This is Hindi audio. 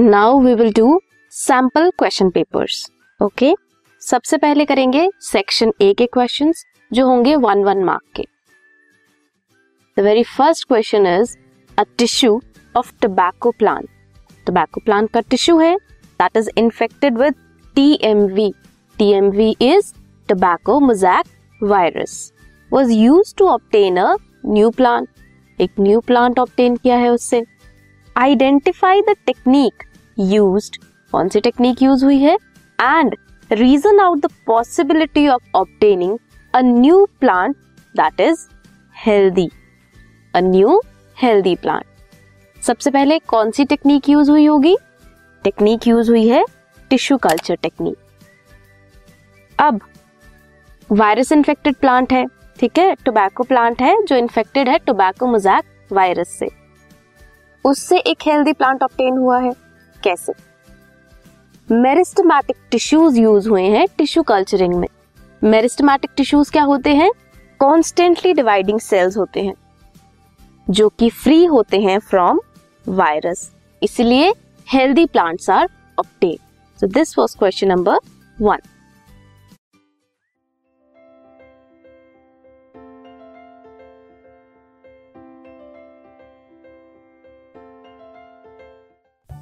Now we will do sample question papers okay सबसे पहले करेंगे सेक्शन ए के क्वेश्चन जो होंगे वन वन मार्क के. The very first question is a tissue of tobacco plant tobacco plant का टिश्यू है. That is infected with TMV TMV is tobacco mosaic virus was used to obtain a new plant एक न्यू प्लांट ऑब्टेन किया है उससे. आइडेंटिफाई द टेक्निक यूज्ड कौन सी टेक्निक यूज़ हुई है? And reason out the possibility of obtaining a new plant that is healthy a new healthy plant सबसे पहले कौन सी टेक्निक यूज़ हुई होगी? टेक्निक यूज़ हुई है टिश्यू कल्चर टेक्निक अब वायरस इन्फेक्टेड प्लांट है, ठीक है? टोबैको प्लांट है जो इन्फेक्टेड है टोबैको मोजैक वायरस से. उससे एक हेल्दी प्लांट ऑप्टेन हुआ है। कैसे? मेरिस्टमैटिक टिश्यूज यूज़ हुए हैं टिश्यू कल्चरिंग में। मेरिस्टमैटिक टिश्यूज क्या होते हैं? कॉन्स्टेंटली डिवाइडिंग सेल्स होते हैं, जो कि फ्री होते हैं फ्रॉम वायरस इसलिए healthy plants are obtain so this was question number one